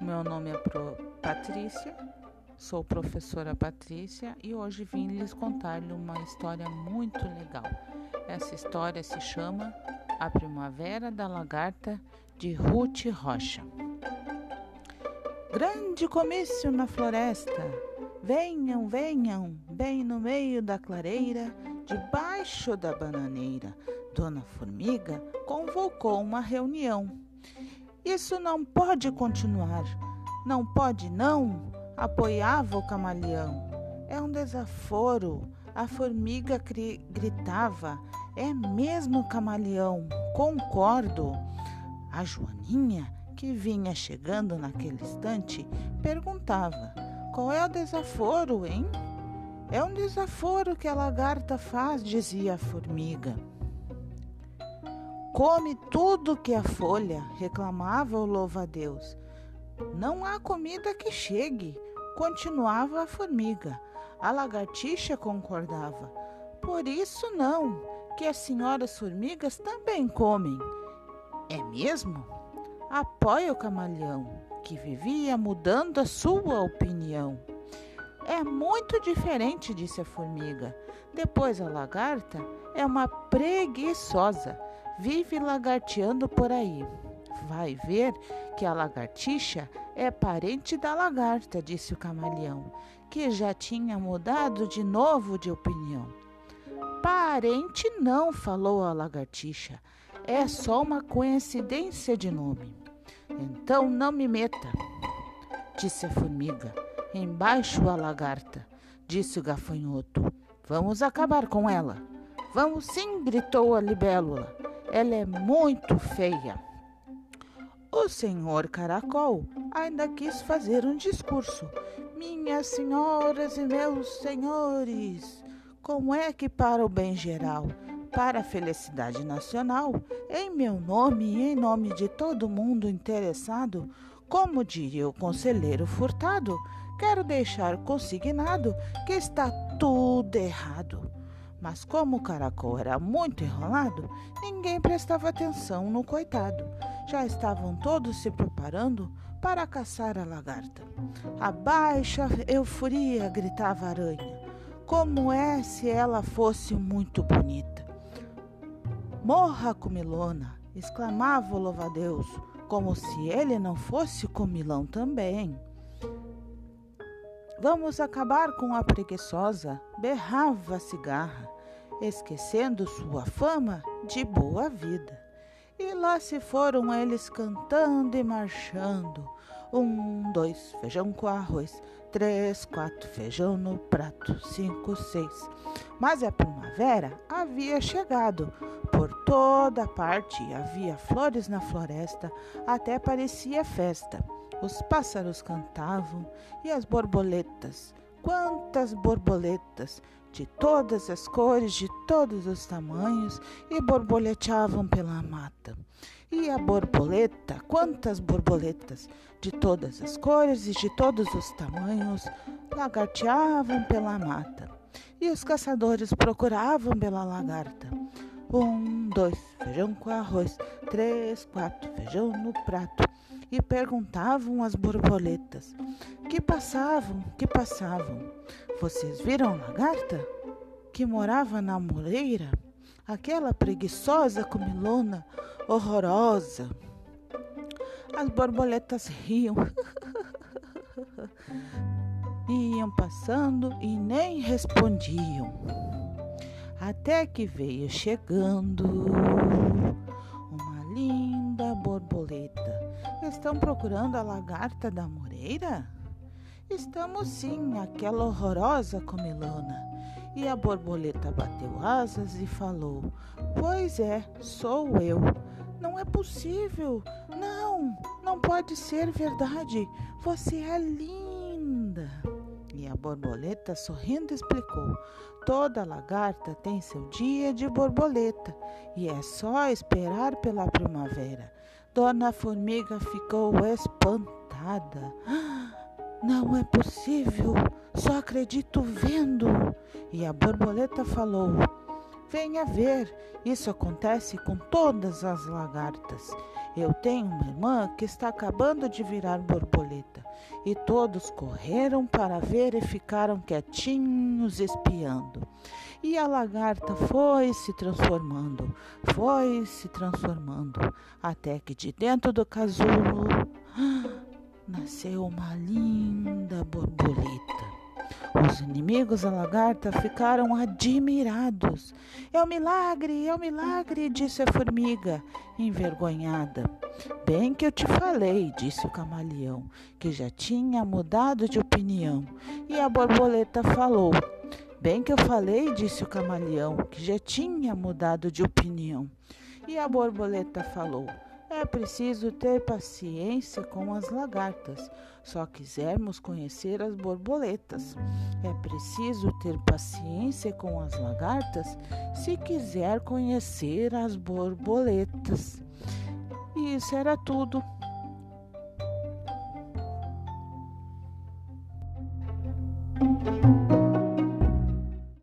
Meu nome é Pro Patrícia, sou professora Patrícia e hoje vim lhes contar-lhe uma história muito legal. Essa história se chama A Primavera da Lagarta de Ruth Rocha. Grande comício na floresta. Venham, venham, bem no meio da clareira, debaixo da bananeira. Dona Formiga convocou uma reunião. Isso não pode continuar. Não pode, não, apoiava o camaleão. É um desaforo. A formiga gritava. É mesmo, camaleão, concordo. A Joaninha, que vinha chegando naquele instante, perguntava: Qual é o desaforo, hein? É um desaforo que a lagarta faz, dizia a formiga. Come tudo que a folha, reclamava o louva-a-Deus. Não há comida que chegue, continuava a formiga. A lagartixa concordava. Por isso não, que as senhoras formigas também comem. É mesmo? Apoia o camaleão, que vivia mudando a sua opinião. É muito diferente, disse a formiga. Depois a lagarta é uma preguiçosa vive lagarteando por aí. Vai ver que a lagartixa é parente da lagarta, disse o camaleão, que já tinha mudado de novo de opinião. Parente não, falou a lagartixa, é só uma coincidência de nome. Então não me meta, disse a formiga. Embaixo a lagarta, disse o gafanhoto. Vamos acabar com ela. Vamos sim, gritou a libélula. Ela é muito feia. O senhor Caracol ainda quis fazer um discurso. Minhas senhoras e meus senhores, como é que para o bem geral, para a felicidade nacional, em meu nome e em nome de todo mundo interessado, como diria o conselheiro Furtado, quero deixar consignado que está tudo errado. Mas como o caracol era muito enrolado, ninguém prestava atenção no coitado. Já estavam todos se preparando para caçar a lagarta. Abaixa, euforia! gritava a aranha. Como é se ela fosse muito bonita? Morra, comilona! exclamava o louva-a-Deus, como se ele não fosse comilão também. Vamos acabar com a preguiçosa, berrava a cigarra, esquecendo sua fama de boa vida. E lá se foram eles cantando e marchando. Um, dois, feijão com arroz. Três, quatro, feijão no prato. Cinco, seis. Mas a primavera havia chegado. Por toda parte havia flores na floresta, até parecia festa. Os pássaros cantavam e as borboletas. Quantas borboletas, de todas as cores, de todos os tamanhos, e borboleteavam pela mata. E a borboleta, quantas borboletas, de todas as cores e de todos os tamanhos, lagarteavam pela mata. E os caçadores procuravam pela lagarta. Um, dois, feijão com arroz. Três, quatro, feijão no prato e perguntavam às borboletas: Que passavam, que passavam? Vocês viram a lagarta que morava na moreira? Aquela preguiçosa comilona horrorosa. As borboletas riam. Iam passando e nem respondiam. Até que veio chegando Estão procurando a lagarta da moreira? Estamos sim, aquela horrorosa comilona. E a borboleta bateu asas e falou: Pois é, sou eu. Não é possível. Não, não pode ser verdade. Você é linda. E a borboleta sorrindo explicou: Toda lagarta tem seu dia de borboleta e é só esperar pela primavera. Dona Formiga ficou espantada. Não é possível, só acredito vendo. E a borboleta falou: Venha ver, isso acontece com todas as lagartas. Eu tenho uma irmã que está acabando de virar borboleta. E todos correram para ver e ficaram quietinhos espiando. E a lagarta foi se transformando, foi se transformando, até que de dentro do casulo nasceu uma linda borboleta. Os inimigos da lagarta ficaram admirados. É um milagre, é um milagre, disse a formiga, envergonhada. Bem que eu te falei, disse o camaleão, que já tinha mudado de opinião. E a borboleta falou. Bem que eu falei, disse o camaleão, que já tinha mudado de opinião. E a borboleta falou. É preciso ter paciência com as lagartas. Só quisermos conhecer as borboletas. É preciso ter paciência com as lagartas se quiser conhecer as borboletas. E isso era tudo.